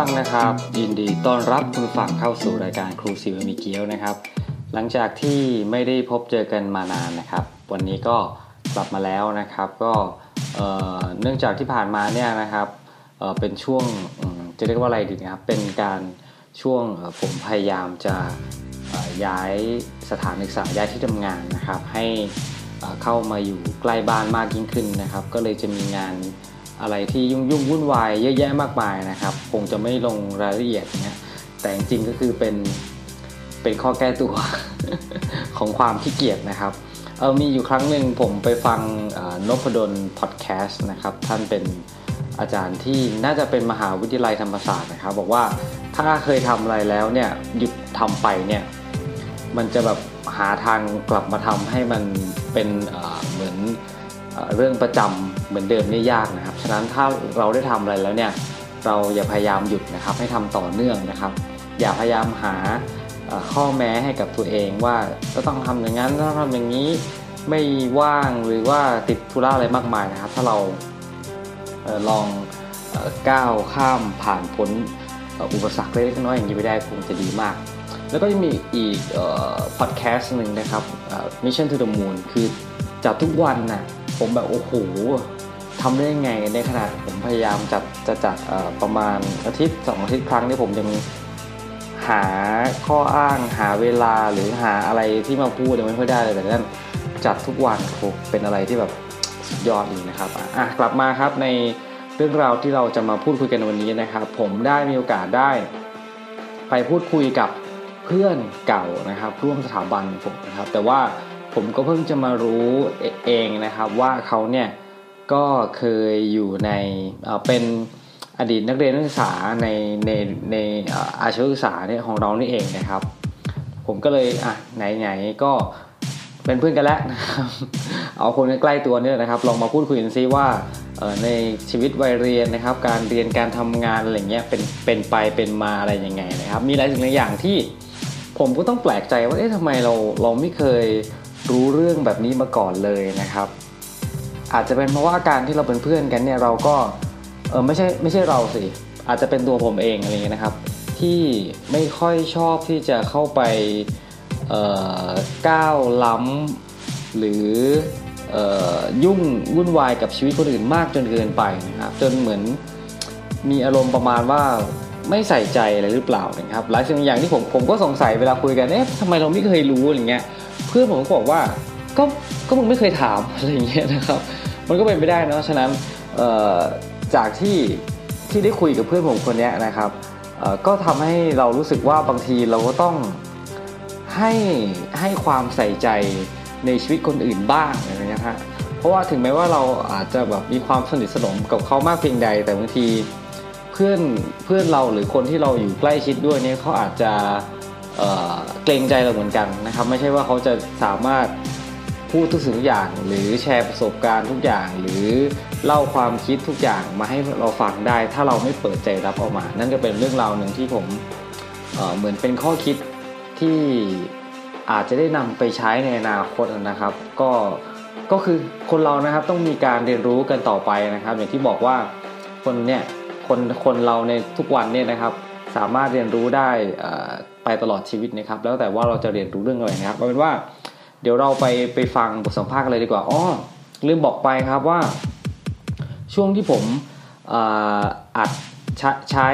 ฟังนะครับ ยินดีต้อนรับคุณฟังเข้าสู่รายการครูสิวมีเกียวนะครับ หลังจากที่ไม่ได้พบเจอกันมานานนะครับ วันนี้ก็กลับมาแล้วนะครับ ก็เนื่องจากที่ผ่านมาเนี่ยนะครับเเป็นช่วงจะเรียกว่าอะไรดีนะครับ เป็นการช่วงผมพยายามจะย้ายสถานศึกษาย้ายที่ทำงานนะครับ ให้เข้ามาอยู่ใกล้บ้านมากยิ่งขึ้นนะครับ ก็เลยจะมีงาน อะไรที่ยุ่งยุ่งวุ่นวายเยอะแยะมากมายนะครับ คงจะไม่ลงรายละเอียดนะแต่จริงๆก็คือเป็นเป็นข้อแก้ตัวของความขี้เกียจนะครับเออมีอยู่ครั้งหนึ่งผมไปฟังนพดลพอดแคสต์นะครับ ท่านเป็นอาจารย์ที่น่าจะเป็นมหาวิทยาลัยธรรมศาสตร์นะครับ บอกว่าถ้าเคยทำอะไรแล้วเนี่ยหยุดทำไปเนี่ยมันจะแบบหาทางกลับมาทำให้มันเป็นเหมือน เรื่องประจำเหมือนเดิมนี่ยากนะครับ ฉะนั้นถ้าเราได้ทำอะไรแล้วเนี่ยเราอย่าพยายามหยุดนะครับ ให้ทำต่อเนื่องนะครับ อย่าพยายามหาข้อแม้ให้กับตัวเองว่าจะต้องทำอย่างนั้นต้องทำอย่างนี้ไม่ว่างหรือว่าติดธุระอะไรมากมายนะครับ ถ้าเราลองก้าวข้ามผ่านพ้นอุปสรรคเล็กน้อยอย่างนี้ไปได้คงจะดีมาก แล้วก็ยังมีอีกพอดแคสต์หนึ่งนะครับ Mission to the Moon คือจัดทุกวันนะ่ะ ผมแบบโอ้โหทำได้ยังไงในขนาดผมพยายามจัดจะจัดประมาณอาทิตย์สองอาทิตย์ครั้งที่ผมยังหาข้ออ้างหาเวลาหรือหาอะไรที่มาพูดยังไม่ค่อยได้เลยแต่นั่นจัดทุกวันเป็นอะไรที่แบบสุดยอดเลยนะครับอะกลับมาครับในเรื่องราวที่เราจะมาพูดคุยกันวันนี้นะครับ ผมได้มีโอกาสได้ ไปพูดคุยกับเพื่อนเก่านะครับ ร่วมสถาบันผมนะครับ แต่ว่า ผมก็เพิ่งจะมารู้เองนะครับว่าเขาเนี่ยก็เคยอยู่ในเป็นอดีตนักเรียนนักศึกษาในในในอาชีวศึกษาเนี่ยของเรานี่เองนะครับ ผมก็เลยอะไหนไหนก็เป็นเพื่อนกันแล้วนะครับเอาคนใกล้ตัวเนี่ยนะครับ ลองมาพูดคุยกันซิว่าในชีวิตวัยเรียนนะครับ การเรียนการทำงานอะไรเงี้ยเป็นเป็นไปเป็นมาอะไรยังไงนะครับ มีหลายสิ่งหลายอย่างที่ ผมก็ต้องแปลกใจว่าเอ๊ะทำไมเราเราไม่เคย รู้เรื่องแบบนี้มาก่อนเลยนะครับ อาจจะเป็นเพราะว่าการที่เราเป็นเพื่อนกันเนี่ยเราก็เออไม่ใช่ไม่ใช่เราสิอาจจะเป็นตัวผมเองอะไรเงี้ยนะครับ ที่ไม่ค่อยชอบที่จะเข้าไปก้าวล้ำหรือยุ่งวุ่นวายกับชีวิตคนอื่นมากจนเกินไปนะครับจนเหมือนมีอารมณ์ประมาณว่าไม่ใส่ใจอะไรหรือเปล่านะครับหลายสิ่งอย่างที่ผมผมก็สงสัยเวลาคุยกันเอ๊ะทำไมเราไม่เคยรู้อะไรเงี้ย เพื่อนผมก็บอกว่าก็ก็มึงไม่เคยถามอะไรอย่างเงี้ยนะครับ มันก็เป็นไปได้นะฉะนั้นจากที่ที่ได้คุยกับเพื่อนผมคนนี้นะครับก็ทำให้เรารู้สึกว่าบางทีเราก็ต้องให้ให้ความใส่ใจในชีวิตคนอื่นบ้างอะไรเงี้ยฮะเพราะว่าถึงแม้ว่าเราอาจจะแบบมีความสนิทสนมกับเขามากเพียงใด แต่บางทีเพื่อนเพื่อนเราหรือคนที่เราอยู่ใกล้ชิดด้วยเนี่ยเขาอาจจะ เกรงใจเราเหมือนกันนะครับ ไม่ใช่ว่าเขาจะสามารถพูดทุกสิ่งทุกอย่าง หรือแชร์ประสบการณ์ทุกอย่าง หรือเล่าความคิดทุกอย่างมาให้เราฟังได้ ถ้าเราไม่เปิดใจรับออกมา นั่นก็เป็นเรื่องราวหนึ่งที่ผมเเหมือนเป็นข้อคิดที่อาจจะได้นำไปใช้ในอนาคตนะครับ ก็ก็คือคนเรานะครับต้องมีการเรียนรู้กันต่อไปนะครับ อย่างที่บอกว่าคนเนี่ยคนคนเราในทุกวันเนี่ยนะครับ สามารถเรียนรู้ได้ ตลอดชีวิตนะครับ แล้วแต่ว่าเราจะเรียนรู้เรื่องอะไรนะครับเอาเป็นว่าเดี๋ยวเราไปไปฟังบทสัมภาษณ์กันเลยดีกว่าอ๋อลืมบอกไปครับว่า ช่วงที่ผมอัดใช้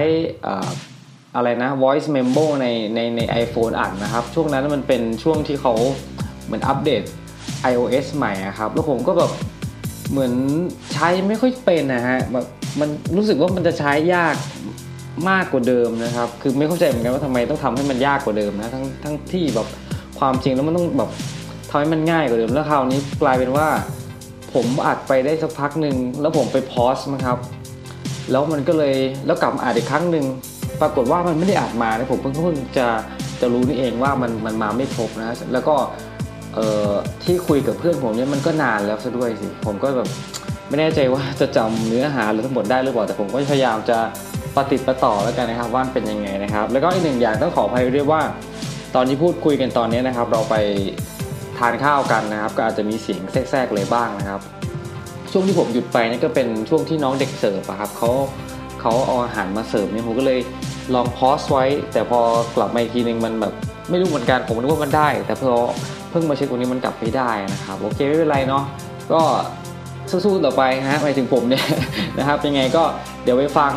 อะไรนะ voice memo ในในใน iPhone อัดนะครับ ช่วงนั้นมันเป็นช่วงที่เขาเหมือนอัปเดต iOS ใหม่ครับ แล้วผมก็แบบเหมือนใช้ไม่ค่อยเป็นนะฮะแบบมันรู้สึกว่ามันจะใช้ยาก มากกว่าเดิมนะครับ คือไม่เข้าใจเหมือนกันว่าทำไมต้องทำให้มันยากกว่าเดิมนะทั้งทั้งที่แบบความจริงแล้วมันต้องแบบทำให้มันง่ายกว่าเดิมแล้วคราวนี้กลายเป็นว่า ผมอัดไปได้สักพักหนึ่งแล้วผมไปพอสมั้งครับแล้วมันก็เลยแล้วกลับมาอัดอีกครั้งหนึ่งปรากฏว่ามันไม่ได้อัดมานะผมเพิ่งเพิ่งจะจะรู้นี่เองว่ามันมันมาไม่ครบนะแล้วก็เอ่อที่คุยกับเพื่อนผมเนี่ยมันก็นานแล้วซะด้วยสิผมก็แบบไม่แน่ใจว่าจะจำเนื้อหาหรือทั้งหมดได้หรือเปล่าแต่ผมก็พยายามจะ ปฏิติปต่อแล้วกันนะครับว่าเป็นยังไงนะครับ แล้วก็อีกหนึ่งอย่างต้องขออภัยด้วยว่า ตอนที่พูดคุยกันตอนนี้นะครับ เราไปทานข้าวกันนะครับ ก็อาจจะมีเสียงแทรกๆเลยบ้างนะครับ ช่วงที่ผมหยุดไปนี่ก็เป็นช่วงที่น้องเด็กเสิร์ฟครับเขาเขาเอาอาหารมาเสิร์ฟเนี่ยผมก็เลยลองพอสไว้ แต่พอกลับมาอีกทีนึงมันแบบไม่รู้เหมือนกันผมนึกว่ามันได้ แต่พอเพิ่งมาเช็คตรงนี้มันกลับไม่ได้นะครับโอเคไม่เป็นไรเนาะก็สู้ๆต่อไปนะฮะหมายถึงผมเนี่ยนะครับยังไงก็เดี๋ยวไปฟัง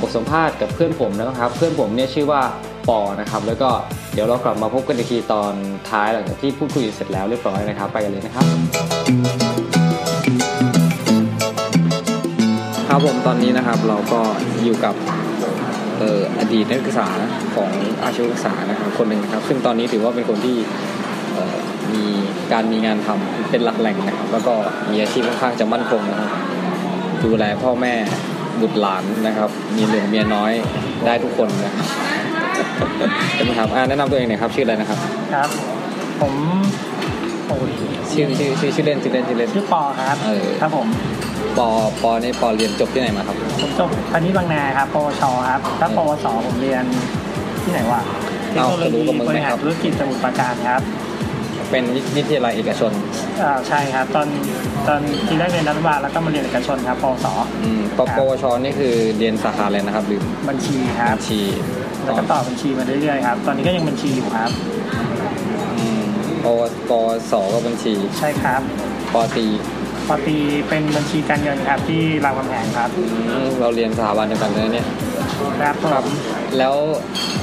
บทสัมภาษณ์กับเพื่อนผมนะครับ เพื่อนผมเนี่ยชื่อว่าปอนะครับ แล้วก็เดี๋ยวเรากลับมาพบกันอีกทีตอนท้ายหลังจากที่พูดคุยเสร็จแล้วเรียบร้อยนะครับ ไปกันเลยนะครับ ครับผมตอนนี้นะครับเราก็อยู่กับเอออดีตนักศึกษาของอาชีวศึกษานะครับคนหนึ่งนะครับ ซึ่งตอนนี้ถือว่าเป็นคนที่มีการมีงานทำเป็นหลักแหล่งนะครับ แล้วก็มีอาชีพค่อนข้างจะมั่นคงนะครับดูแลพ่อแม่ บุตรหลานนะครับ มีเหลือเมียน้อยได้ทุกคนนะครับใช่ไหมครับอ่าแนะนำตัวเองหน่อยครับ ชื่ออะไรนะครับ ครับ ผมโอ้ยชื่อชื่อชื่อชื่อเล่นชื่อเล่นชื่อเล่นชื่อปอครับเออครับผมปอปอนี่ปอเรียนจบที่ไหนมาครับ ผมจบพาณิชย์บางนาครับปวชครับถ้าปวสผมเรียนที่ไหนวะเทคเอาโนโลจะรู้ยีกับมึงบไหมริคหารัรบธุรกิจสมุทรปราการครับ เป็นวิทยาลัยเอกชนอ่าใช่ครับตอนตอนทีแรกเรียนรัฐบาลแล้วก็มาเรียนเอกชนครับปวสอืมปปวชนี่คือเรียนสาขาอะไรนะครับลืมบัญชีครับับญชีแล้วก็ต่อบัญชีมาเรื่อยๆครับตอนนี้ก็ยังบัญชีอยู่ครับอืมปวปวสก็บัญชีใช่ครับปตรี ปอตรีเป็นบัญชีการเงินครับที่รามคำแหงครับอืมเราเรียนสถาบันเดียวกันเลยเนี่ย ครับผมแล้ว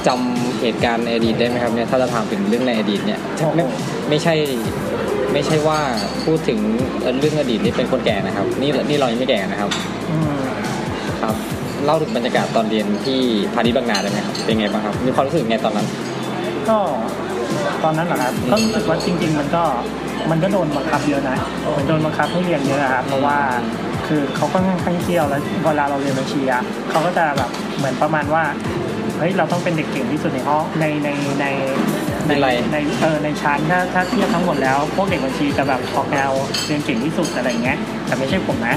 จำเหตุการณ์ในอดีตได้ไหมครับเนี่ยถ้าเราถามถึงเรื่องในอดีตเนี่ยไม่ไม่ใช่ไม่ใช่ว่าพูดถึงเรื่องอดีตนี่เป็นคนแก่นะครับ นี่นี่เรายังไม่แก่นะครับอืมครับเล่าถึงบรรยากาศตอนเรียนที่พาณิชย์บางนาได้ไหมครับเป็นไงบ้างครับมีความรู้สึกไงตอนนั้น ก็ตอนนั้นเหรอครับก็รู้สึกว่าจริง ๆ มันก็ มันก็โดนบังคับเยอะนะมันโดนบังคับให้เรียนเยอะครับเพราะว่าคือเขาก็ค่อนข้างเที่ยวแล้วเวลาเราเรียนบัญชีอะเขาก็จะแบบเหมือนประมาณว่าเฮ้ยเราต้องเป็นเด็กเก่งที่สุดในห้องในในในในวิไลในเออในชั้นถ้าถ้าเทียบทั้งหมดแล้ว พวกเด็กบัญชีจะแบบออกแนวเรียนเก่งที่สุดอะไรเงี้ยแต่ไม่ใช่ผมนะ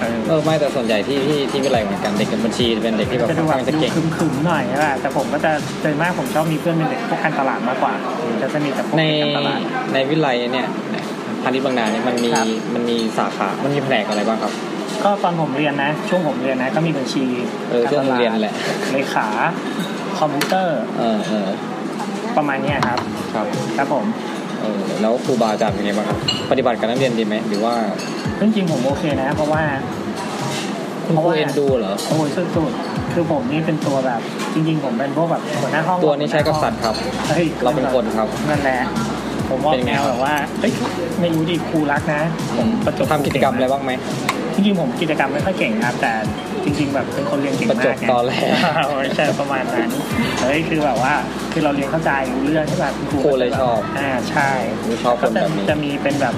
เออเออไม่แต่ส่วนใหญ่ที่ที่ที่วิไลเหมือนกันเด็กกับบัญชีเป็นเด็กที่แบบจะค่ดูอนแบข้าบงจะดูเก่งขึมๆหน่อยใช่ป่ะแต่ผมก็จะโดยมากผมชอบมีเพื่อนเป็นเด็กพวกการตลาดมากกว่าจะสนิทกับพวกในเด็กการตลาด ในวิไลเนี่ยพาณิชย์บางนาเนี่ยมันมีครับ มันมีสาขา มันมีแผนกอะไรบ้างครับ ก็ตอนผมเรียนนะ ช่วงผมเรียนนะ ก็มีบัญชีเออช่วงเรียนแหละ เลขาคอมพิวเตอร์เออเออประมาณเนี้ยครับครับครับผม เออแล้วครูบาอาจารย์เป็นไงบ้างครับปฏิบัติกับนักเรียนดีไหมหรือว่า จริงๆผมโอเคนะ เพราะว่าคุณครูเอ็นดูเหรอโอ้ยสุดๆคือผมนี่เป็นตัวแบบจริงๆ ผมเป็นพวกแบบหัวหน้าห้องตัวนี้ใช้กับสัตว์ครับเฮ้ยเราเป็นคนครับนั่นแหละผมว่าเป็นไงแนวแบบว่าเอ้ยไม่รู้ดิครูรักนะผมประจบทำกิจกรรมอะไรบ้างไหมจริงๆผมกิจกรรมไม่ค่อยเก่งครับแต่จริง ๆ แบบเป็นคนเรียนเก่งประมาจกบไงตอนแรกไม่ใช่ประมาณนั้นเฮ้ยคือแบบว่าคือเราเรียนเข้าใจรู้เรื่องที่แบบครูเลยชอบอ่าใช่ผมชอบคก็นจะแบบนี้จะมีเป็นแบบ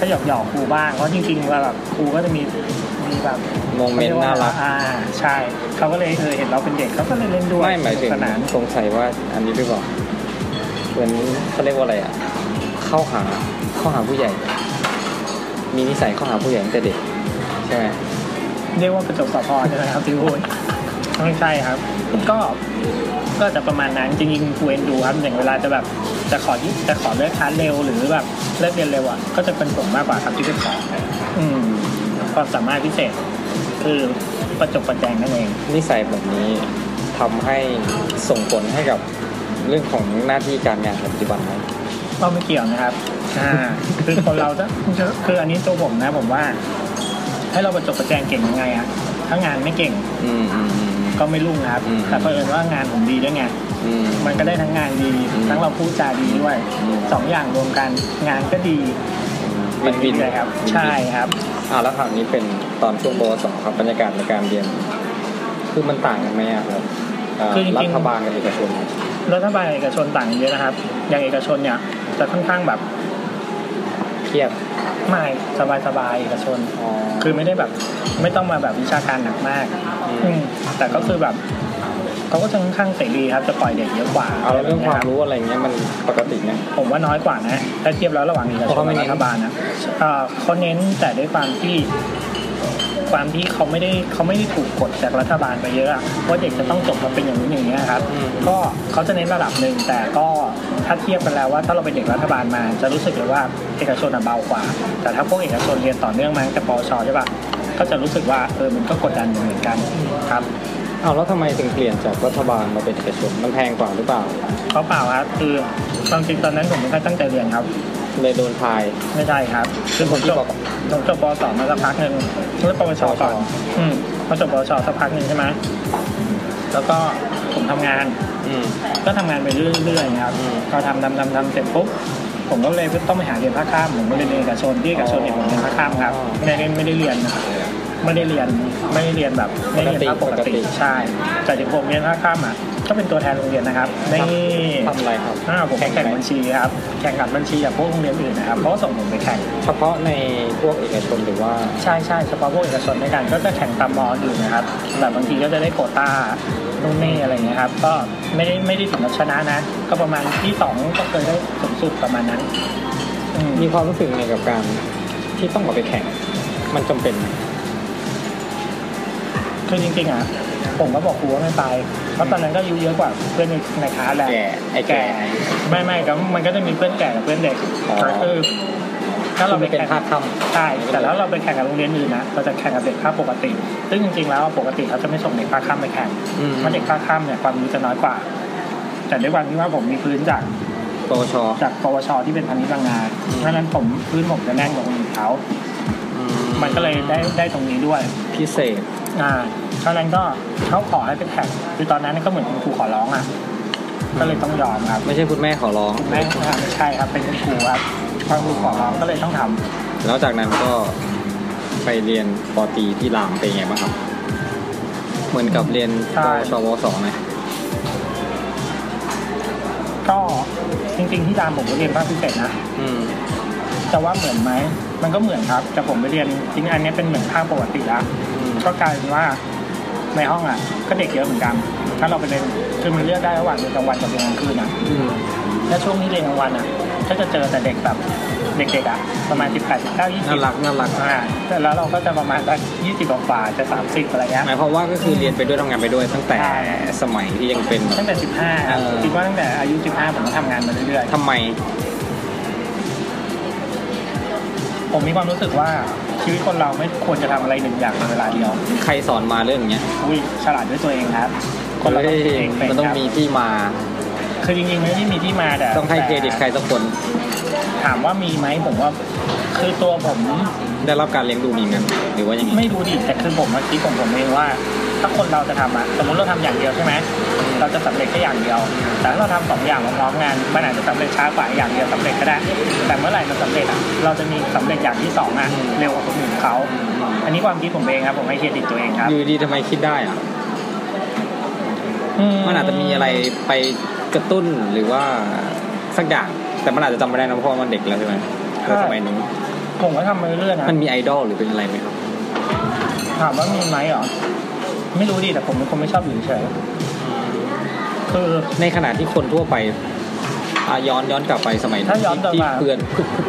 ก็หยอกหยอกๆครูบ้างเพราะจริงๆว่าแบบครูก็จะมีมีแบบโมเมนต์น่ารักอ่าใช่เขาก็เลยเออเห็นเราเป็นเด็กเขาก็เลยเล่นด้วยไม่หมายถึงสนุกสนานสงสัยว่าอันนี้หรือเปล่าเหมือนเขาเรียกว่าอะไรอะเข้าหาเข้าหาผู้ใหญ่ มีนิสัยเข้าหาผู้ใหญ่ตั้งแต่เด็กใช่ไหมเรียกว่าประจบสพใช่ไหมครับที่พูดไม่ใช่ครับ ก็ก็จะประมาณนั้นจริงๆครูเอ็นดูครับอย่างเวลาจะแบบ จะขอที่จะขอเลิกคลาสเร็วหรือแบบเลิกเรียนเร็วอะก็จะเป็นผมมากกว่าครับที่ไปขออืมความสามารถพิเศษ คือประจบประแจงนั่นเองนิสัยแบบนี้ทำให้ส่งผลให้กับเรื่องของหน้าที่การงานปัจจุบันไหมก็ไม่เกี่ยวนะครับอ่าคือคนเราจะคืออันนี้ตัวผมนะผมว่า ให้เราประจบประแจงเก่งยังไงอะถ้างานไม่เก่ง อืมอืมอืมก็ไม่รุ่งนะครับอืมแต่เผอิญว่างานผมดีด้วยไงอื มมันก็ได้ทั้งงานดีอืมทั้งเราพูดจาดีด้วยอืมสองอย่างรวมกันงานก็ดีวินวินเลยครับ ใช่ครับอ่าแล้วคราวนี้เป็นตอนช่วงปวสครับบรรยากาศในการเรียน คือมันต่างกันไหมอะครับเอ่อคือจริงๆรัฐบาลกับเอกชนรัฐบาลกับเอกชนต่างกันเยอะนะครับ อย่างเอกชนเนี่ยจะค่อนข้างแบบเครียดไม่สบายสบายๆเอกชนอ๋อคือไม่ได้แบบ ไม่ต้องมาแบบวิชาการหนักมากอืมอืมแต่ก็คือแบบ เขาก็จะค่อนข้างเสรีครับจะปล่อยเด็กเยอะกว่าเอาแล้วเรื่องความนะบรู้อะไรเงี้ยมันปกติไหมผมว่าน้อยกว่านะถ้าเทียบแล้วระหว่างเอกชเพราะนเขาไม่กับเน้นรัฐบาลนะเอ่อเขาเน้นแต่ด้วยความที่ความที่เขาไม่ได้เขาไม่ได้ถูกกดจากรัฐบาลไปเยอะอะว่าเด็กจะต้องจบมาเป็นอย่างนี้อย่างนี้ยครับอืมก็เขาจะเน้นระดับหนึ่งแต่ก็ถ้าเทียบกันแล้วว่าถ้าเราเป็นเด็กรัฐบาลมา จะรู้สึกเลยว่าเอกชนอะเบากว่า แต่ถ้าพวกเอกชนเรียนต่อเนื่องมาตั้งแต่ปวชใช่ปะก็จะรู้สึกว่าเออมันก็กดดันเหมือนกันครับเอาแล้วทำไมถึงเปลี่ยนจากรัฐบาลมาเป็นเอกชนมันแพงกว่าหรือเปล่าเขาเปล่าครับคือความจริงตอนนั้นผมไม่ค่อยตั้งใจเรียนครับ เลยโดนพาย ไม่ใช่ครับคือผมจบผมจบปวสมาสักพักหนึ่งแล้วปวชก่อนปวชอืมพอจบปวชสักพักหนึ่งใช่ไหมแล้วก็ผมทำงานอืมก็ทำงานไปเรื่อยๆครับอืมพอทำทำทำทำเสร็จปุ๊บผมก็เลยต้องไปหาเรียนภาคข้ามผมก็เลยเรียนเอกชนที่เอกชนเนี่ยผมเรียนภาคข้ามครับอ๋อไม่ได้ไม่ได้เรียน ไม่ได้เรียนไม่ได้เรียนแบบไม่ได้เรียนภาคปกปกติติใช่แต่ถึงผมเรียนภาคข้ามอะก็เป็นตัวแทนโรงเรียนนะครับไม่ทำอะไรครับอ่าผมแข่งบัญชีครับแข่งกับบัญชีกับพวกโรงเรียนอื่นนะครับเขาก็ส่งผมไปแข่งเฉพาะในพวกเอกชนหรือว่าใช่ใช่เฉพาะพวกเอกชนด้วยกันก็จะแข่งตามมออื่นนะครับแต่บางทีก็จะได้โควต้านู่นนี่อะไรเงี้ยครับก็ไม่ได้ไม่ได้ถึงกับชนะนะ ก็ประมาณที่สองก็เคยได้สูงสุดประมาณนั้นอืมมีความรู้สึกไงกับการที่ต้องออกไปแข่ง มันจำเป็นไหม คือจริงๆอะผมก็บอกครูว่าไม่ไปเพราะตอนนั้นก็อายุเยอะกว่าเพื่อนในในคลาสแหละแก่ไอ้แก่ไม่ไม่ก็มันก็จะมีเพื่อนแก่กับเพื่อนเด็กอ๋อก็คือถ้าเราไปเป็นแข่งภาคค่ใช่แต่แล้วเราไปแข่งกับโรงเรียนอื่นนะเราจะแข่งกับเด็กภาคปกติ ซึ่งจริงๆแล้วปกติเขาจะไม่ส่งเด็กภาคค่ำไปแข่งำอืมเพราะเด็กภาคค่ำเนี่ยความรู้จะน้อยกว่า แต่ด้วยความที่ว่าผมมีพื้นจากปวชจากปวชที่เป็นพันธุ์บางงานเพราะฉะนั้นผมพื้นผมจะแน่นกว่าคนอื่นเขาอืมันก็เลยได้ได้ตรงนี้ด้วยพิเศษ อ่าเพราะฉะนั้นก็เขาขอให้ไปแข่งคือตอนนั้นก็เหมือนคุณครูขอร้องอะ ก็เลยต้องยอมครับไม่ใช่คุณแม่ขอร้องแม่ไม่ใช่ครับเป็นคุณครูครับพอครูขอร้องก็เลยต้องทำแล้วจากนั้นก็ไปเรียนปอตรีที่รามเป็นไงบ้างครับ เหมือนกับเรียนปวชวสไหมก็จริงๆที่รามผมก็เรียนภาคพิเศษนะ อืมจะว่าเหมือนไหม มันก็เหมือนครับ แต่ผมไปเรียนจริงๆอันนี้เป็นเหมือนภาคปกติละอืม ก็กลายเป็นว่าในห้องอะก็เด็กเยอะเหมือนกัน ถ้าเราไปเรียนคือมันเลือกได้ระหว่างเรียนกลางวันกับเรียนกลางคืนอะอืมถ้าช่วงที่เรียนกลางวันอะก็จะเจอแต่เด็กแบบเด็กๆอะประมาณ 18 19 20น่ารักน่ารักอ่าแต่แล้วเราก็จะประมาณสัก20กว่าๆจะ 30 อะไรเงี้ยหมายความว่าก็คือเรียนไปด้วยทำงานไปด้วยตั้งแต่สมัยที่ยังเป็นแบบตั้งแต่ 15ครับเออคิดว่าตั้งแต่อายุ 15 ผมก็ทำงานมาเรื่อยทำไมๆผมมีความรู้สึกว่า ชีวิตคนเราไม่ควรจะทำอะไรหนึ่งอย่างในเวลาเดียว ใครสอนมาเรื่องเนี้ยอุ้ยฉลาดด้วยตัวเองครับ คนเราต้องเฮ้ยคิดเองเป็นมันต้องครับ มีที่มา คือจริงๆไม่ได้มีที่มาแต่ต้องให้เครดิตใครสักคน ถามว่ามีไหมผมว่า คือตัวผมได้รับการเลี้ยงดูมีเงินหรือว่ายังไงไม่รู้ดิแต่คือผมมาคิดของผมเองว่า ถ้าคนเราจะทำอะสมมติเราทำอย่างเดียวใช่ไหมเราจะสำเร็จแค่อย่างเดียว แต่ถ้าเราทำสองอย่างพร้อมๆกันมันอาจจะสำเร็จช้ากว่าอย่างเดียวสำเร็จก็ได้ แต่เมื่อไหร่มันสำเร็จอะเราจะมีสำเร็จอย่างที่สองอะเร็วกว่าคนอื่นเขาอันนี้ความคิดผมเองครับผมให้เครดิตตัวเองครับอยู่ดีทำไมคิดได้อะมันอาจจะมีอะไรไป กระตุ้นหรือว่าสักอย่าง แต่มันอาจจะจำไม่ได้นะเพราะว่ามันเด็กแล้วใช่ไหมในสมัยนู้นผมก็ทำมาเรื่อยๆนะมันมีไอดอลหรือเป็นอะไรไหมครับ ถามว่ามีไหมเหรอ ไม่รู้ดิแต่ผมเป็นคนไม่ชอบอยู่เฉยๆคือในขณะที่คนทั่วไปอะย้อนย้อนกลับไปสมัยถ้าย้อนกลับที่มาเพื่อน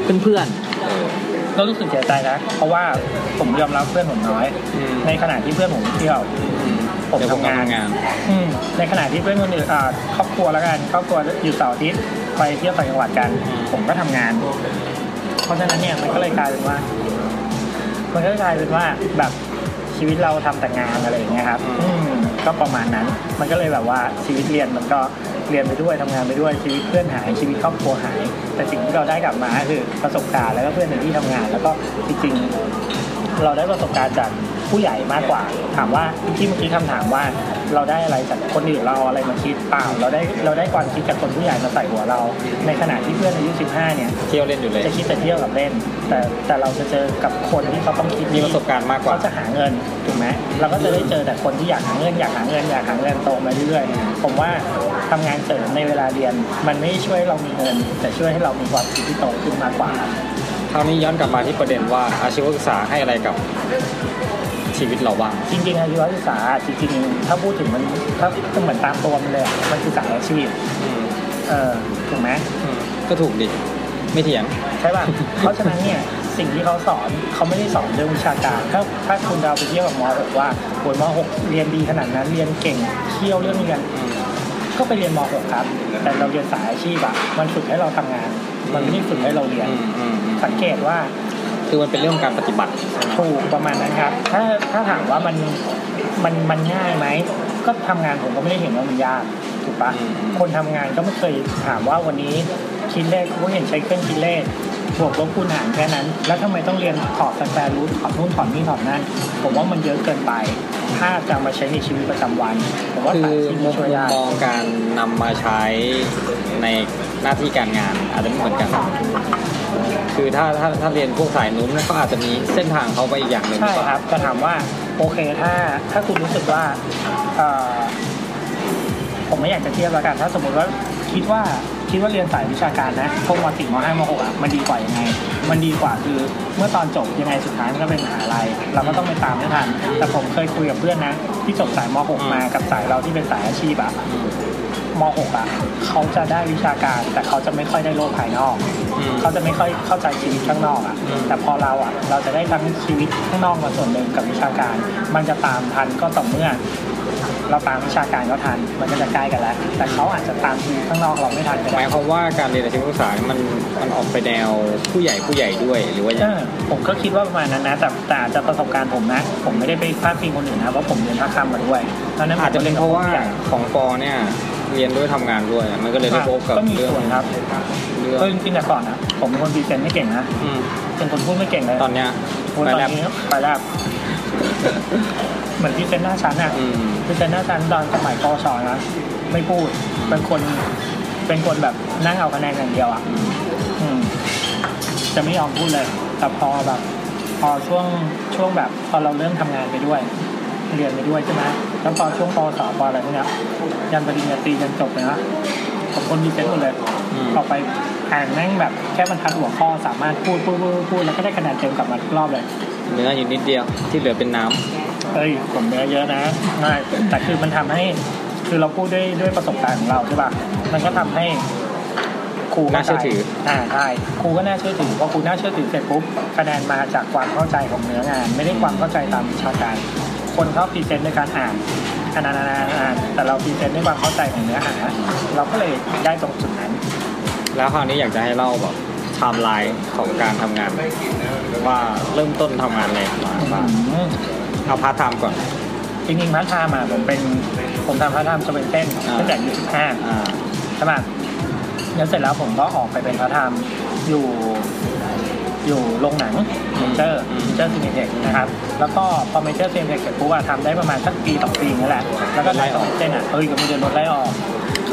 เพื่อนเพื่อนเออก็รู้สึกเสียใจนะ เพราะว่าผมยอมรับเพื่อนผมน้อยอืมในขณะที่เพื่อนผมเที่ยวอืม ผมเดี๋ยวผมทำงาน ทำงาน อืมในขณะที่เพื่อนคนอื่นอ่าครอบครัวแล้วกันครอบครัวอยู่เสาร์อาทิตย์ไปเที่ยวต่างจังหวัดกัน ผมก็ทำงาน เพราะฉะนั้นเนี่ยมันก็เลยกลายเป็นว่า มันก็เลยกลายเป็นว่าแบบชีวิตเราทำแต่งานอะไรอย่างเงี้ยครับ อืม ก็ประมาณนั้น มันก็เลยแบบว่าชีวิตเรียนมันก็เรียนไปด้วยทำงานไปด้วยชีวิตเพื่อนหายชีวิตครอบครัวหาย แต่สิ่งที่เราได้กลับมาคือประสบการณ์แล้วก็เพื่อนในที่ทำงาน แล้วก็จริงๆ เราได้ประสบการณ์จาก ผู้ใหญ่มากกว่า ถามว่าที่เมื่อกี้คำถามว่าเราได้อะไรจากคนอื่นเราเอาอะไรมาคิดเปล่าเราได้เราได้ความคิดจากคนผู้ใหญ่มาใส่หัวเรา ในขณะที่เพื่อนอายุ 15 เนี่ยเที่ยวเล่นอยู่เลยจะคิดแต่เที่ยวกับเล่น แต่แต่เราจะเจอกับคนที่เขาต้องคิดมีประสบการณ์มากกว่าเขาจะหาเงินถูกไหมเราก็จะได้เจอแต่คนที่อยากหาเงินอยากหาเงินอยากหาเงินโตมาเรื่อยๆผมว่าทำงานเสริมในเวลาเรียน มันไม่ช่วยให้เรามีเงิน แต่ช่วยให้เรามีความคิดที่โตขึ้นมากกว่าคราวนี้ย้อนกลับมาที่ประเด็นว่าอาชีวศึกษาให้อะไรกับ ชีวิตเราบ้าง จริงๆอาชีวศึกษาจริงๆ ถ้าพูดถึงมันถ้าก็เหมือนตามตัวมันเลยอะมันคือสายอาชีพอืมเออถูกไหมอืมก็ถูกดิ ไม่เถียง ใช่ป่ะ เพราะฉะนั้นเนี่ยสิ่งที่เขาสอนเขาไม่ได้สอนเรื่องวิชาการ ถ้าถ้าคุณเราไปเที่ยวกับม .6 ว่าโอยม .6 เรียนดีขนาดนั้นเรียนเก่งเที่ยวเรื่องเรียนก็ไปเรียนม .6 ครับ แต่เราเรียนสายอาชีพอะมันฝึกให้เราทำงาน มันไม่ได้ฝึกให้เราเรียนอืมอืมอืมสังเกตว่า คือมันเป็นเรื่องการปฏิบัติถูกประมาณนั้นครับ ถ้าถ้าถามว่ามันมันมันง่ายไหมก็ทำงานผมก็ไม่ได้เห็นว่ามันยากถูกปะคนทำงานก็ไม่เคยถามว่าวันนี้คิดเลขเขาก็เห็นใช้เครื่องคิดเลขบวกลบคูณหารแค่นั้น แล้วทำไมต้องเรียนถอดสแควร์รูทถอดนู่นถอดนี่ถอดนั่นผมว่ามันเยอะเกินไป ถ้าจะมาใช้ในชีวิตประจำวันผมว่าคืสายอที่มุไม่มช่วยได้มองการนำมาใช้ในหน้าที่การงานอาจจะไม่เหมือนกัน คือถ้าถ้าถ้าเรียนพวกสายนู้นก็อาจจะมีเส้นทางเขาไปอีกอย่างหนึ่งใช่ครับแต่ถามว่าโอเคถ้าถ้าคุณรู้สึกว่าเอ่อผมไม่อยากจะเทียบแล้วกัน ถ้าสมมติว่าคิดว่าคิดว่าเรียนสายวิชาการนะพวกมสี่มห้ามหกอะมันดีกว่ายังไง มันดีกว่าคือเมื่อตอนจบยังไงสุดท้ายมันก็เป็นมหาลัยเราก็ต้องไปตามให้ทัน แต่ผมเคยคุยกับเพื่อนนะที่จบสายมหกมากับสายเราที่เป็นสายอาชีพอะ มหกอะเขาจะได้วิชาการ แต่เขาจะไม่ค่อยได้โลกภายนอกอืมเขาจะไม่ค่อยเข้าใจชีวิตข้างนอกอะอืมแต่พอเราอะ เราจะได้ทั้งชีวิตข้างนอกมาส่วนหนึ่งกับวิชาการ มันจะตามทันก็ต่อเมื่อเราตามวิชาการก็ทัน มันก็จะใกล้กันแล้ว แต่เขาอาจจะตามชีวิตข้างนอกเราไม่ทันก็หได้มายความว่าการเรียนอาชีวศึกษามันมันออกไปแนวผู้ใหญ่ผู้ใหญ่ด้วยหรือว่ายังเอไงอผมก็คิดว่าประมาณนั้นนะ แต่แต่อาจจะประสบการณ์ผมนะ ผมไม่ได้ไปพาดพิงคนอื่นนะ เพราะผมเรียนภาคคำมาด้วยตอนนั้นผมอาจจะเป็นเพราะว่าผู้ใหญ่ของปอเนี่ย เรียนด้วยทำงานด้วยมันก็เลยได้พบกับก็มีเรื่องส่วนครับเรื่องก็จริงๆแต่ก่อนนะผมเป็นคน present ไม่เก่งนะอืมเป็นคนพูดไม่เก่งเลยตอนเนี้ยโอ้ยไปตอนแล้วนี้ไปแล้วเหมือน present หน้าชั้นอะอืมคือเป็นหน้าชั้นตอนสมัยปวชนะไม่พูดเป็นคนเป็นคนแบบนั่งเอาคะแนนอย่างเดียวอะ อืมอืมจะไม่ยอมพูดเลย แต่พอแบบ พอช่วงช่วงแบบพอเราเริ่มทำงานไปด้วย เรียนไปด้วยใช่ไหมแล้วพอช่วงปวสปอะไรพวกเนี้ยยันปริญญาตรียันจบเลยนะผมคนมีเซนต์หมดเลยอืมออกไปอ่านแม่งแบบแค่บรรทัดหัวข้อสามารถพูดพูดพูดพูดแล้วก็ได้คะแนนเต็มกลับมาทุกรอบเลยเนื้ออยู่นิดเดียวที่เหลือเป็นน้ำเอ้ยผมเนื้อเยอะนะไม่แต่คือมันทำให้ คือเราพูดด้วยด้วยประสบการณ์ของเราใช่ป่ะมันก็ทำให้ครูน่าเชื่อถือ อ่าใช่ครูก็น่าเชื่อถือพอครูน่าเชื่อถือเสร็จปุ๊บคะแนนมาจากความเข้าใจของเนื้องาน ไม่ได้ความเข้าใจตามวิชาการ คนเขา present ในการอ่านอ่านอ่านอ่านอ่านแต่เรา present ด้วยความเข้าใจของเนื้อหา เราก็เลยได้ตรงจุดนั้น แล้วคราวนี้อยากจะให้เล่าแบบไทม์ไลน์ของการทำงาน ว่าเริ่มต้นทำงานอะไรมาบ้างอืมเอาพาร์ทไทม์ก่อน จริงๆพาร์ทไทม์อะผมเป็นผมทำพาร์ทไทม์จะเป็นเส้นอ่าตั้งแต่อายุสิบห้าอ่าใช่ไหมแล้วเสร็จแล้วผมก็ออกไปเป็นพาร์ทไทม์อยู่ อยู่โรงหนังเมเจอร์เมเจอร์ซีนิเทคนะครับแล้วก็พอเมเจอร์ซีนิเทคเสร็จปุ๊บอะทำได้ประมาณสักปีสองปีนี่แหละแล้วก็ไล่ออกเส้นอะเฮ้ยก็ไม่เดินรถไล่ออก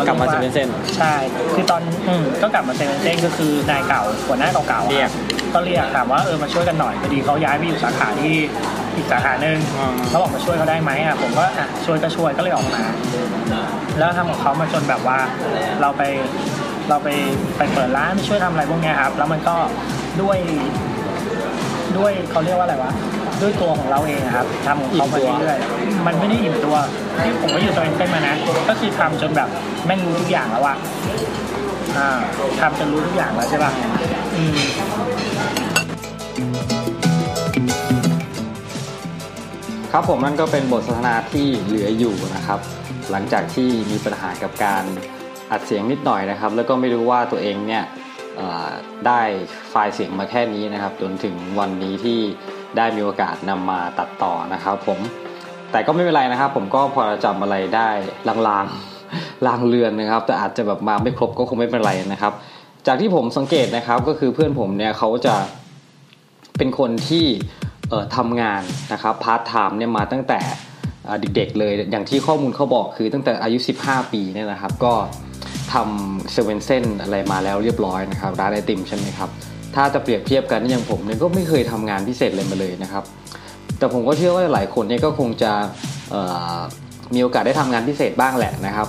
กลับมาขจะรียเป็นเส้นใช่คือตอนอืมก็กลับมาเซเว่นเส้นก็คือนายเก่าหัวหน้าเก่าๆอะเรียกก็เรียกถามว่าเออมาช่วยกันหน่อยพอดีเขาย้ายไปอยู่สาขาที่อีกสาขาหนึ่งอ่าเขาบอกมาช่วยเขาได้ไหมอะผมก็อะช่วยก็ช่วยก็เลยออกมา แล้วทำกับเขามาจนแบบว่าเราไปเราไปไปเปิดร้านไปช่วยทำอะไรพวกเนี้ยครับ แล้วมันก็ ด้วยด้วยเขาเรียกว่าอะไรวะด้วยตัวของเราเองอะครับทำของเขามาเรื่อยๆมันไม่ได้อิ่มตัวที่ผมก็อยู่ตัวเองเส้นมานะก็คือทำจนแบบแม่งรู้ทุกอย่างแล้วอะอ่าทำจนรู้ทุกอย่างแล้วใช่ป่ะอืมครับผมนั่นก็เป็นบทสนทนาที่เหลืออยู่นะครับ หลังจากที่มีปัญหากับการอัดเสียงนิดหน่อยนะครับ แล้วก็ไม่รู้ว่าตัวเองเนี่ยเอ่อ ได้ไฟล์เสียงมาแค่นี้นะครับ จนถึงวันนี้ที่ได้มีโอกาสนำมาตัดต่อนะครับผมแต่ก็ไม่เป็นไรนะครับ ผมก็พอจำอะไรได้ลางๆลางเลือนนะครับ แต่อาจจะแบบมาไม่ครบก็คงไม่เป็นไรนะครับ จากที่ผมสังเกตนะครับก็คือเพื่อนผมเนี่ยเขาจะเป็นคนที่เอ่อทำงานนะครับพาร์ทไทม์เนี่ยมาตั้งแต่เอ่อเด็กๆเลยอย่างที่ข้อมูลเขาบอกคือตั้งแต่อายุ 15 ปีเนี่ยนะครับ ก็ ทำเซเว่นเซนอะไรมาแล้วเรียบร้อยนะครับร้านไอติมใช่ไหมครับถ้าจะเปรียบเทียบกันอย่างผมเนี่ยก็ไม่เคยทำงานพิเศษเลยมาเลยนะครับ แต่ผมก็เชื่อว่าหลายคนเนี่ยก็คงจะมีโอกาสได้ทำงานพิเศษบ้างแหละนะครับ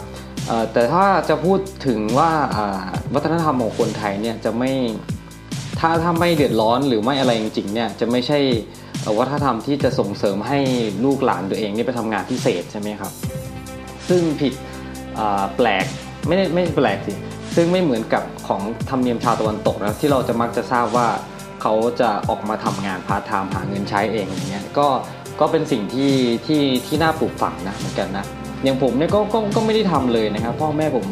แต่ถ้าจะพูดถึงว่าวัฒนธรรมของคนไทยเนี่ยจะไม่ถ้าถ้าไม่เดือดร้อนหรือไม่อะไรจริงๆเนี่ยจะไม่ใช่วัฒนธรรมที่จะส่งเสริมให้ลูกหลานตัวเองเนี่ยไปทำงานพิเศษใช่ไหมครับ ซึ่งผิดแปลก ไม่ได้ไม่แปลกสิซึ่งไม่เหมือนกับของธรรมเนียมชาวตะวันตกนะที่เราจะมักจะทราบว่าเขาจะออกมาทำงานพาร์ทไทม์หาเงินใช้เองอย่างเงี้ยก็ก็เป็นสิ่งที่ที่ที่น่าปลูกฝังนะเหมือนกันนะอย่างผมเนี่ยก็ก็ก็ไม่ได้ทำเลยนะครับพ่อแม่ผม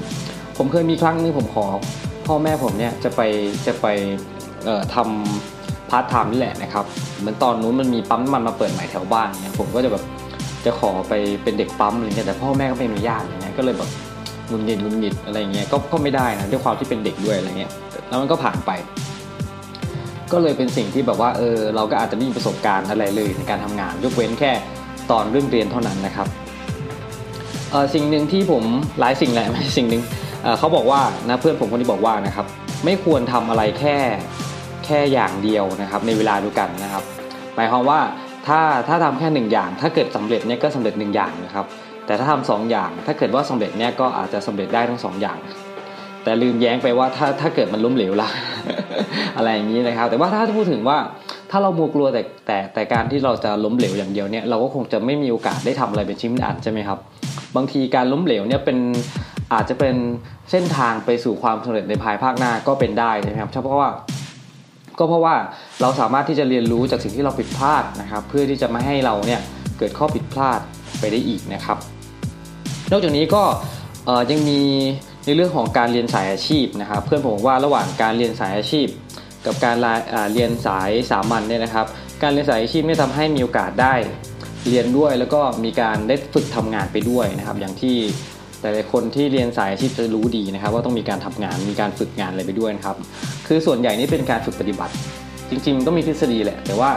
ผมเคยมีครั้งหนึงผมขอพ่อแม่ผมเนี่ยจะไปจะไปเอ่อทำพาร์ทไทม์นี่แหละนะครับเหมือนตอนนู้นมันมีปั๊มมันมาเปิดใหม่แถวบ้านเนี่ยผมก็จะแบบจะขอไปเป็นเด็กปั๊มอะไรเงี้ยแต่พ่อแม่ก็ไม่อนุญาตอะไรเงี้ยก็เลยแบบ หงุดหงิดหงุดหงิดอะไรเงี้ยก็ก็ไม่ได้นะด้วยความที่เป็นเด็กด้วยอะไรเงี้ยแล้วมันก็ผ่านไป ก็เลยเป็นสิ่งที่แบบว่าเออเราก็อาจจะไม่มีประสบการณ์อะไรเลยในการทำงาน ยกเว้นแค่ตอนเรื่องเรียนเท่านั้นนะครับเออสิ่งหนึ่งที่ผมหลายสิ่งแหละไม่สิ่งหนึ่งเเขาบอกว่านะเพื่อนผมคนนี้บอกว่านะครับ ไม่ควรทำอะไรแค่แค่อย่างเดียวนะครับ ในเวลาเดียวกันนะครับ หมายความว่าถ้าถ้าทำแค่หนึ่งอย่าง ถ้าเกิดสำเร็จเนี่ยก็สำเร็จหนึ่งอย่างนะครับ แต่ถ้าทำสองอย่าง ถ้าเกิดว่าสำเร็จเนี่ยก็อาจจะสำเร็จได้ทั้งสองอย่าง แต่ลืมแย้งไปว่าถ้าถ้าเกิดมันล้มเหลวล่ะอะไรอย่างนี้นะครับ แต่ว่าถ้าพูดถึงว่าถ้าเรามัวกลัวแต่แต่แต่การที่เราจะล้มเหลวอย่างเดียวเนี่ยเราก็คงจะไม่มีโอกาสได้ทำอะไรเป็นชิ้นเป็นอันใช่ไหมครับ บางทีการล้มเหลวเนี่ยเป็นอาจจะเป็นเส้นทางไปสู่ความสำเร็จในภายภาคหน้าก็เป็นได้นะครับเพราะว่าก็เพราะว่าเราสามารถที่จะเรียนรู้จากสิ่งที่เราผิดพลาดนะครับ เพื่อที่จะไม่ให้เราเนี่ยเกิดข้อผิดพลาดไปได้อีกนะครับ นอกจากนี้ก็ยังมีในเรื่องของการเรียนสายอาชีพนะครับ เพื่อนผมว่าระหว่างการเรียนสายอาชีพ กับการเรียนสายสามัญเนี่ยนะครับ การเรียนสายอาชีพเนี่ยทำให้มีโอกาสได้เรียนด้วยแล้วก็มีการได้ฝึกทำงานไปด้วยนะครับ อย่างที่หลายๆคนที่เรียนสายอาชีพจะรู้ดีนะครับ ว่าต้องมีการทำงานมีการฝึกงานอะไรไปด้วยนะครับ คือส่วนใหญ่นี่เป็นการฝึกปฏิบัติ จริง ๆ ต้องมีทฤษฎีแหละ แต่ว่า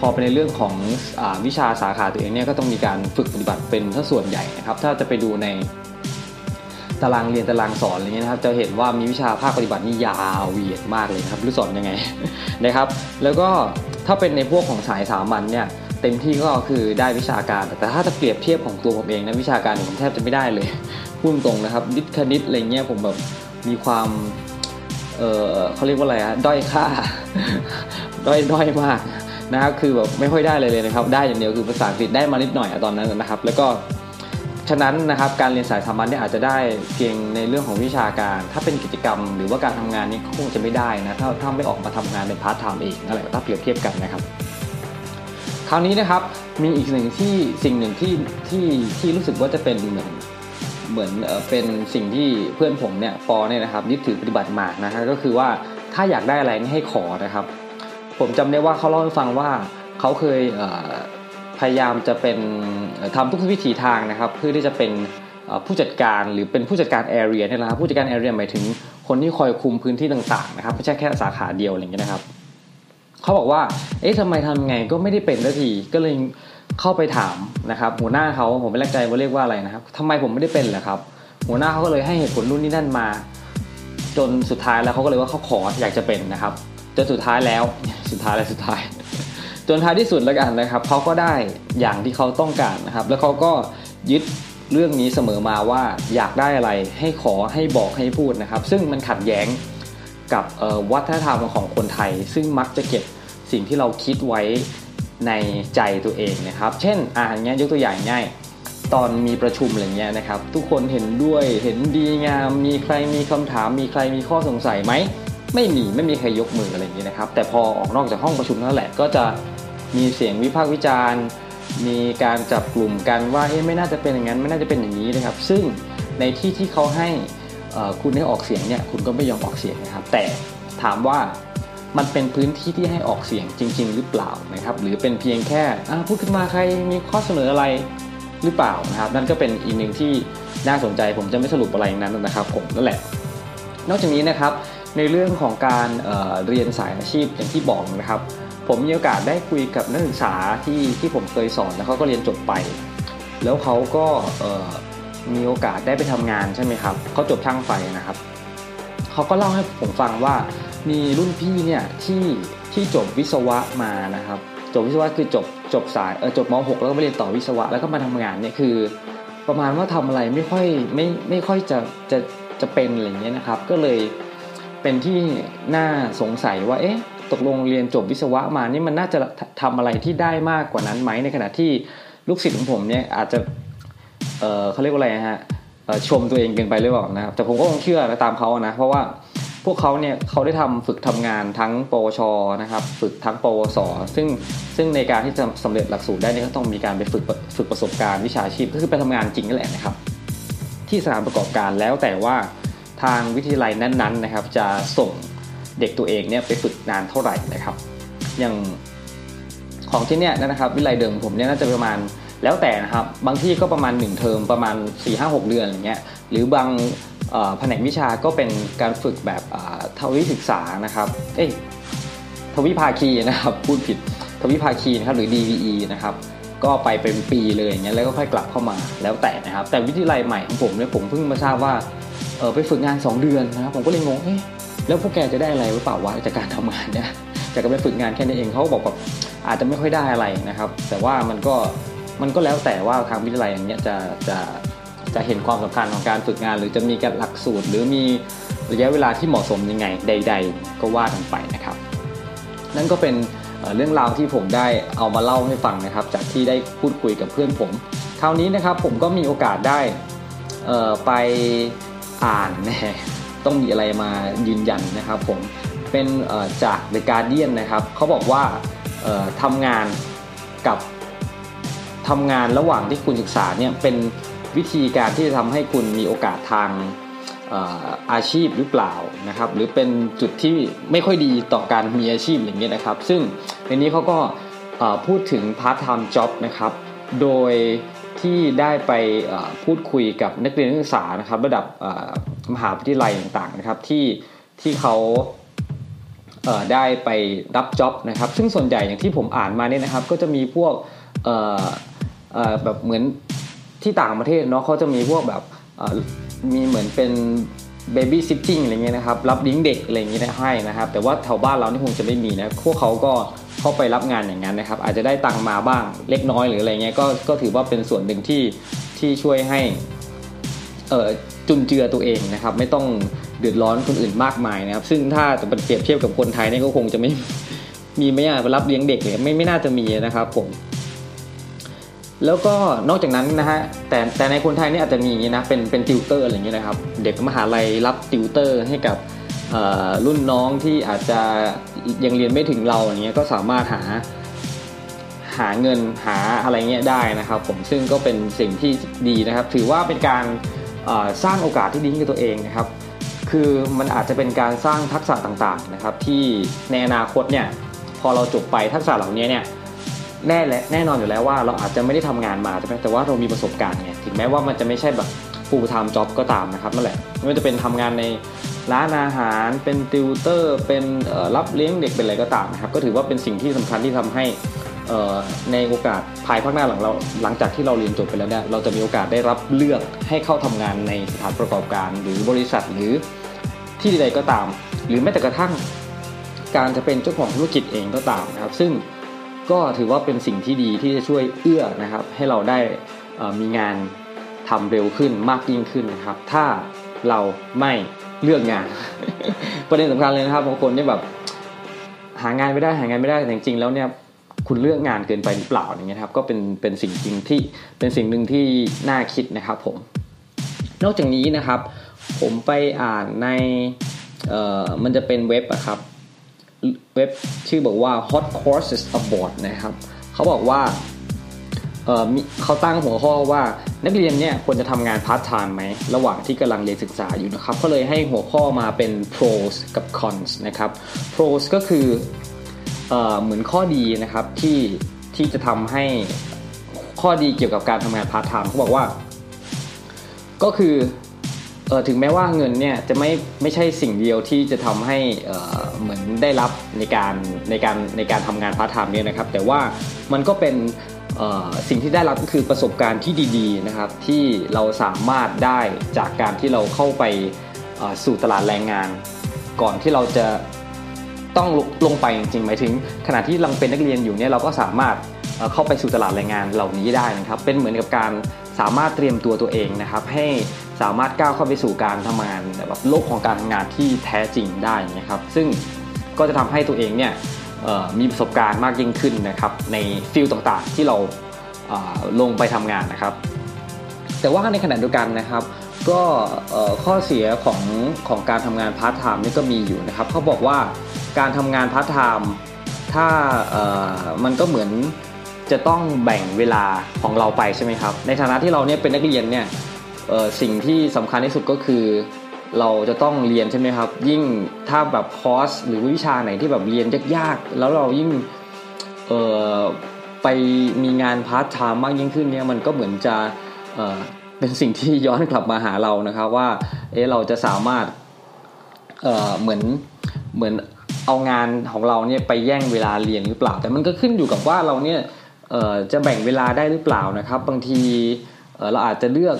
พอเป็นในเรื่องของอวิชาสาขาตัวเองเนี่ยก็ต้องมีการฝึกปฏิบัติเป็นถ้าส่วนใหญ่นะครับถ้าจะไปดูในตารางเรียนตารางสอนอะไรเงี้ยนะครับจะเห็นว่ามีวิชาภาคปฏิบัตินี่ยาวเหยียดมากเลยครับรู้สอนยังไงนะครับแล้วก็ถ้าเป็นในพวกของสายสามัญเนี่ยเต็มที่ก็คือได้วิชาการ แต่ถ้าจะเปรียบเทียบของตัวผมเองนะวิชาการผมแทบจะไม่ได้เลยพูดตรงนะครับดิษคณิตอะไรเงี้ยผมแบบมีความเออเขาเรียกว่าอะไรอะด้อยค่าด้อยด้อยมาก นะครับคือแบบไม่ค่อยได้เลยเลยนะครับ ได้อย่างเดียวคือภาษาอังกฤษได้มานิดหน่อยตอนนั้นนะครับ แล้วก็ฉะนั้นนะครับการเรียนสายสามัญเนี่ยอาจจะได้เพียงในเรื่องของวิชาการ ถ้าเป็นกิจกรรม หรือว่าการทำงานนี่คงจะไม่ได้นะถ้าถ้าไม่ออกมาทำงานเป็นพาร์ทไทม์เองอะไรก็ถ้าเปรียบเทียบกันนะครับ คราวนี้นะครับมีอีกหนึ่งที่สิ่งหนึ่งที่ที่ที่รู้สึกว่าจะเป็นเหมือนเหมือนเป็นสิ่งที่เพื่อนผมเนี่ยปอเนี่ยนะครับยึดถือปฏิบัติมานะครับก็คือว่าถ้าอยากได้อะไรให้ขอนะครับ ผมจำได้ว่าเขาเล่าให้ฟังว่าเขาเคยพยายามจะเป็นทำทุกวิถีทางนะครับ เพื่อที่จะเป็นผู้จัดการหรือเป็นผู้จัดการแอเรียนี่แหละครับผู้จัดการแอเรียหมายถึงคนที่คอยคุมพื้นที่ต่างๆนะครับไม่ใช่แค่สาขาเดียวอะไรอย่างเงี้ยนะครับเขาบอกว่า เอ๊ะทำไมทำไงก็ไม่ได้เป็นสักทีก็เลยเข้าไปถามนะครับ หัวหน้าเขาผมไม่แน่ใจว่าเรียกว่าอะไรนะครับทำไมผมไม่ได้เป็นล่ะครับ หัวหน้าเขาก็เลยให้เหตุผลรุ่นนี้นั่นมา จนสุดท้ายแล้วเขาก็เลยว่าเขาขออยากจะเป็นนะครับ จนสุดท้ายแล้วสุดท้ายแล้วสุดท้าย จนท้ายที่สุดแล้วกันนะครับเขาก็ได้อย่างที่เขาต้องการนะครับ แล้วเขาก็ยึดเรื่องนี้เสมอมาว่าอยากได้อะไรให้ขอให้บอกให้พูดนะครับ ซึ่งมันขัดแย้งกับวัฒนธรรมของคนไทย ซึ่งมักจะเก็บสิ่งที่เราคิดไว้ในใจตัวเองนะครับ เช่นอ่านเงี้ยยกตัวอย่างง่ายตอนมีประชุมอะไรเงี้ยนะครับ ทุกคนเห็นด้วยเห็นดีงาม มีใครมีคำถาม มีใครมีข้อสงสัยไหม ไม่มีไม่มีใครยกมืออะไรอย่างนี้นะครับแต่พอออกนอกจากห้องประชุมนั่นแหละก็จะมีเสียงวิพากษ์วิจารณ์ มีการจับกลุ่มกันว่าเอ๊ะไม่น่าจะเป็นอย่างนั้นไม่น่าจะเป็นอย่างนี้นะครับ ซึ่งในที่ที่เขาให้คุณให้ออกเสียงเนี่ยคุณก็ไม่ยอมออกเสียงนะครับ แต่ถามว่ามันเป็นพื้นที่ที่ให้ออกเสียงจริง ๆ หรือเปล่านะครับ หรือเป็นเพียงแค่พูดขึ้นมาใครมีข้อเสนออะไรหรือเปล่านะครับ นั่นก็เป็นอีกหนึ่งที่น่าสนใจผมจะไม่สรุปอะไรนั้นนะครับผมนั่นแหละ นอกจากนี้นะครับ ในเรื่องของการเเรียนสายอาชีพอย่างที่บอกนะครับ ผมมีโอกาสได้คุยกับนักศึกษาที่ที่ผมเคยสอนแล้วเขาก็เรียนจบไป แล้วเขาก็มีโอกาสได้ไปทำงานใช่ไหมครับเขาจบช่างไฟนะครับเขาก็เล่าให้ผมฟังว่ามีรุ่นพี่เนี่ยที่ที่จบวิศวะมานะครับ จบวิศวะคือจบจบสายเออจบม .6 แล้วก็ไปเรียนต่อวิศวะแล้วก็มาทำงานเนี่ยคือ ประมาณว่าทำอะไรไม่ค่อยไม่ไม่ค่อยจะจะจะเป็นอะไรเงี้ยนะครับ ก็เลย เป็นที่น่าสงสัยว่าเอ๊ะตกลงเรียนจบวิศวะมานี่มันน่าจะทำอะไรที่ได้มากกว่านั้นไหมในขณะที่ลูกศิษย์ของผมเนี่ยอาจจะเออเขาเรียกว่าอะไรฮะชมตัวเองเกินไปหรือเปล่านะครับแต่ผมก็คงเชื่อตามเขานะเพราะว่าพวกเขาเนี่ยเขาได้ทำฝึกทำงานทั้งปวชนะครับฝึกทั้งปวส ซึ่งซึ่งในการที่จะสำเร็จหลักสูตรได้นี่ก็ต้องมีการไปฝึกฝึกประสบการณ์วิชาชีพก็คือไปทำงานจริงนั่นแหละนะครับ ที่สถานประกอบการแล้วแต่ว่า ทางวิทยาลัยนั้นๆนะครับ จะส่งเด็กตัวเองเนี่ยไปฝึกนานเท่าไหร่นะครับ อย่างของที่เนี้ยนะครับวิไลเดิมผมเนี่ยน่าจะประมาณแล้วแต่นะครับ บางที่ก็ประมาณ 1 เทอมประมาณ 4 5 6 เดือนอะไรเงี้ยหรือบางแผนกวิชาก็เป็นการฝึกแบบทวิศึกษานะครับเอ้ยทวิภาคีนะครับพูดผิดทวิภาคีนะครับหรือ DVE นะครับก็ไปเป็นปีเลยอย่างเงี้ยแล้วก็ค่อยกลับเข้ามาแล้วแต่นะครับ แต่วิทยาลัยใหม่ของผมเนี่ยผมเพิ่งมาทราบว่า เออไปฝึกงาน 2 เดือนนะครับผมก็เลยงงเอ๊ะแล้วพวกแกจะได้อะไรหรือเปล่าวะจากการทำงานเนี่ยจากการไปฝึกงานแค่นี้เองเขาบอกแบบอาจจะไม่ค่อยได้อะไรนะครับ แต่ว่ามันก็มันก็แล้วแต่ว่าทางวิทยาลัยอย่างเงี้ยจะจะจะเห็นความสำคัญของการฝึกงาน หรือจะมีการหลักสูตร หรือมีระยะเวลาที่เหมาะสมยังไงใด ๆ ก็ว่ากันไปนะครับ นั่นก็เป็นเรื่องราวที่ผมได้เอามาเล่าให้ฟังนะครับ จากที่ได้พูดคุยกับเพื่อนผม คราวนี้นะครับผมก็มีโอกาสได้ไป อ่านนะต้องมีอะไรมายืนยันนะครับผมเป็นจาก The Guardian นะครับเขาบอกว่าทำงานกับทำงานระหว่างที่คุณศึกษาเนี่ยเป็นวิธีการที่จะทำให้คุณมีโอกาสทางอาชีพหรือเปล่านะครับ หรือเป็นจุดที่ไม่ค่อยดีต่อการมีอาชีพอย่างเงี้ยนะครับ ซึ่งในนี้เขาก็พูดถึง part time job นะครับ โดย ที่ได้ไปพูดคุยกับนักเรียนนักศึกษานะครับ ระดับมหาวิทยาลัยต่างๆนะครับที่ที่เขาได้ไปรับจ็อบนะครับ ซึ่งส่วนใหญ่อย่างที่ผมอ่านมาเนี่ยนะครับ ก็จะมีพวกแบบเหมือนที่ต่างประเทศเนาะเขาจะมีพวกแบบมีเหมือนเป็นเบบี้ซิทติ้งอะไรเงี้ยนะครับ รับเลี้ยงเด็กอะไรเงี้ยให้นะครับ แต่ว่าแถวบ้านเรานี่คงจะไม่มีนะพวกเขาก็ เข้าไปรับงานอย่างนั้นนะครับ อาจจะได้ตังมาบ้างเล็กน้อยหรืออะไรเงี้ยก็ก็ถือว่าเป็นส่วนหนึ่งที่ที่ช่วยให้เอ่อจุนเจือตัวเองนะครับ ไม่ต้องเดือดร้อนคนอื่นมากมายนะครับ ซึ่งถ้าจะเปรียบเทียบกับคนไทยนี่ก็คงจะไม่มีไม่ยากรับเลี้ยงเด็กเลยไม่ไม่น่าจะมีนะครับผมแล้วก็นอกจากนั้นนะฮะแต่แต่ในคนไทยนี่อาจจะมีนะเป็นเป็นติวเตอร์อะไรอย่างเงี้ยนะครับ เด็กมหาลัยรับติวเตอร์ให้กับ รุ่นน้องที่อาจจะยังเรียนไม่ถึงเราอย่างเงี้ยก็สามารถหาหาเงินหาอะไรเงี้ยได้นะครับ ผมซึ่งก็เป็นสิ่งที่ดีนะครับ ถือว่าเป็นการสร้างโอกาสที่ดีให้กับตัวเองนะครับ คือมันอาจจะเป็นการสร้างทักษะต่างๆนะครับ ที่ในอนาคตเนี่ยพอเราจบไปทักษะเหล่านี้เนี่ยแน่และแน่นอนอยู่แล้วว่าเราอาจจะไม่ได้ทำงานมาใช่ไหมแต่ว่าเรามีประสบการณ์ไงถึงแม้ว่ามันจะไม่ใช่แบบ full time job ก็ตามนะครับนั่นแหละไม่ว่าจะเป็นทำงานใน ร้านอาหารเป็นติวเตอร์ เป็นรับเลี้ยงเด็กเป็นอะไรก็ตามนะครับก็ถือว่าเป็นสิ่งที่สำคัญที่ทำให้ในโอกาสภายภาคหน้าหลังเราหลังจากที่เราเรียนจบไปแล้วเนี่ยเราจะมีโอกาสได้รับเลือกให้เข้าทำงานในสถานประกอบการหรือบริษัทหรือที่ใดก็ตาม หรือแม้แต่กระทั่งการจะเป็นเจ้าของธุรกิจเองก็ตามนะครับ ซึ่งก็ถือว่าเป็นสิ่งที่ดีที่จะช่วยเอื้อนะครับ ให้เราได้มีงานทำเร็วขึ้นมากยิ่งขึ้นนะครับ ถ้าเราไม่ เลือกงาน ประเด็นสำคัญเลยนะครับบางคนเนี่ยแบบหางานไม่ได้หางานไม่ได้แต่จริงๆแล้วเนี่ยคุณเลือกงานเกินไปหรือเปล่าอย่างเงี้ยครับก็เป็นเป็นสิ่งจริงที่เป็นสิ่งหนึ่งที่น่าคิดนะครับผมนอกจากนี้นะครับ ผมไปอ่านในเอ่อมันจะเป็นเว็บอะครับเว็บชื่อบอกว่า hot courses abroad นะครับเขาบอกว่าเออเขาตั้งหัวข้อว่า นักเรียนเนี่ยควรจะทำงานพาร์ทไทม์ไหมระหว่างที่กำลังเรียนศึกษาอยู่นะครับเขาเลยให้หัวข้อมาเป็น pros กับ cons นะครับ pros ก็คือเอเหมือนข้อดีนะครับที่ที่จะทำให้ข้อดีเกี่ยวกับการทำงานพาร์ทไทม์เขาบอกว่า ก็คือเออถึงแม้ว่าเงินเนี่ยจะไม่ไม่ใช่สิ่งเดียวที่จะทำให้เออเหมือนได้รับในการในการในการทำงานพาร์ทไทม์เนี่ยนะครับ แต่ว่ามันก็เป็น สิ่งที่ได้รับก็คือประสบการณ์ที่ดีๆนะครับที่เราสามารถได้จากการที่เราเข้าไปสู่ตลาดแรงงาน ก่อนที่เราจะต้องลงไปจริงๆหมายถึง ขณะที่เราเป็นนักเรียนอยู่เนี่ยเราก็สามารถเข้าไปสู่ตลาดแรงงานเหล่านี้ได้นะครับ เป็นเหมือนกับการสามารถเตรียมตัวตัวเองนะครับ ให้สามารถก้าวเข้าไปสู่การทำงานแบบโลกของการทำงานที่แท้จริงได้นะครับ ซึ่งก็จะทำให้ตัวเองเนี่ย มีประสบการณ์มากยิ่งขึ้นนะครับใน field ต่างๆ ที่เราลงไปทำงานนะครับ แต่ว่าในขณะเดียวกันนะครับ ก็ข้อเสียของของการทำงานพาร์ทไทม์นี่ก็มีอยู่นะครับเขาบอกว่าการทำงานพาร์ทไทม์ถ้ามันก็เหมือนจะต้องแบ่งเวลาของเราไปใช่ไหมครับ ในฐานะที่เราเนี่ยเป็นนักเรียนเนี่ยสิ่งที่สำคัญที่สุดก็คือ เราจะต้องเรียนใช่ไหมครับ ยิ่งถ้าแบบคอร์สหรือวิชาไหนที่แบบเรียนยากๆ แล้วเรายิ่งเออไปมีงานพาร์ทไทม์มากยิ่งขึ้นเนี่ยมันก็เหมือนจะเออเป็นสิ่งที่ย้อนกลับมาหาเรานะครับว่าเออเราจะสามารถเออเหมือนเหมือนเอางานของเราเนี่ยไปแย่งเวลาเรียนหรือเปล่า แต่มันก็ขึ้นอยู่กับว่าเราเนี่ยจะแบ่งเวลาได้หรือเปล่านะครับ บางทีเราอาจจะเลือก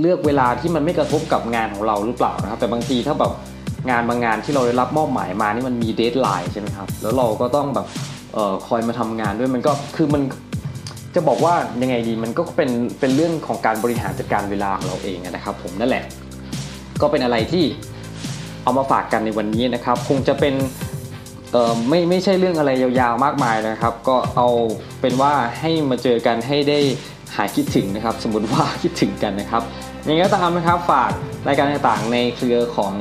เลือกเวลาที่มันไม่กระทบกับงานของเราหรือเปล่านะครับแต่บางทีถ้าแบบงานบางงานที่เราได้รับมอบหมายมานี่มันมีเดทไลน์ใช่ไหมครับแล้วเราก็ต้องแบบออคอยมาทำงานด้วยมันก็คือมันจะบอกว่ายังไงดีมันก็เป็นเป็นเรื่องของการบริหารจัดการเวลาของเราเองนะครับ ผมนั่นแหละ ก็เป็นอะไรที่เอามาฝากกันในวันนี้นะครับ คงจะเป็นเออไม่ไม่ใช่เรื่องอะไรยาวๆมากมายนะครับ ก็เอาเป็นว่าให้มาเจอกันให้ได้หายคิดถึงนะครับ สมมติว่าคิดถึงกันนะครับ ยังไงก็ตามนะครับฝากรายการต่างๆ ในเครือของ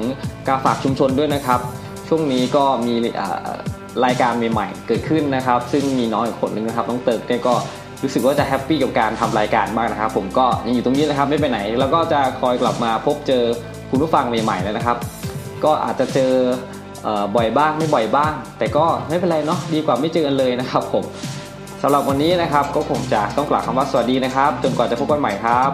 กาฝากชุมชนด้วยนะครับ ช่วงนี้ก็มีรายการใหม่ๆเกิดขึ้นนะครับ ซึ่งมีน้องอีกคนนึงนะครับน้องเติร์กเนี่ยก็รู้สึกว่าจะ happy กับการทำรายการมากนะครับ ผมก็ยังอยู่ตรงนี้นะครับไม่ไปไหน แล้วก็จะคอยกลับมาพบเจอคุณผู้ฟังใหม่ๆแล้วนะครับ ก็อาจจะเจอบ่อยบ้างไม่บ่อยบ้าง แต่ก็ไม่เป็นไรเนาะดีกว่าไม่เจอกันเลยนะครับ ผมสำหรับวันนี้นะครับก็คงจะต้องกล่าวคำว่าสวัสดีนะครับ จนกว่าจะพบกันใหม่ครับ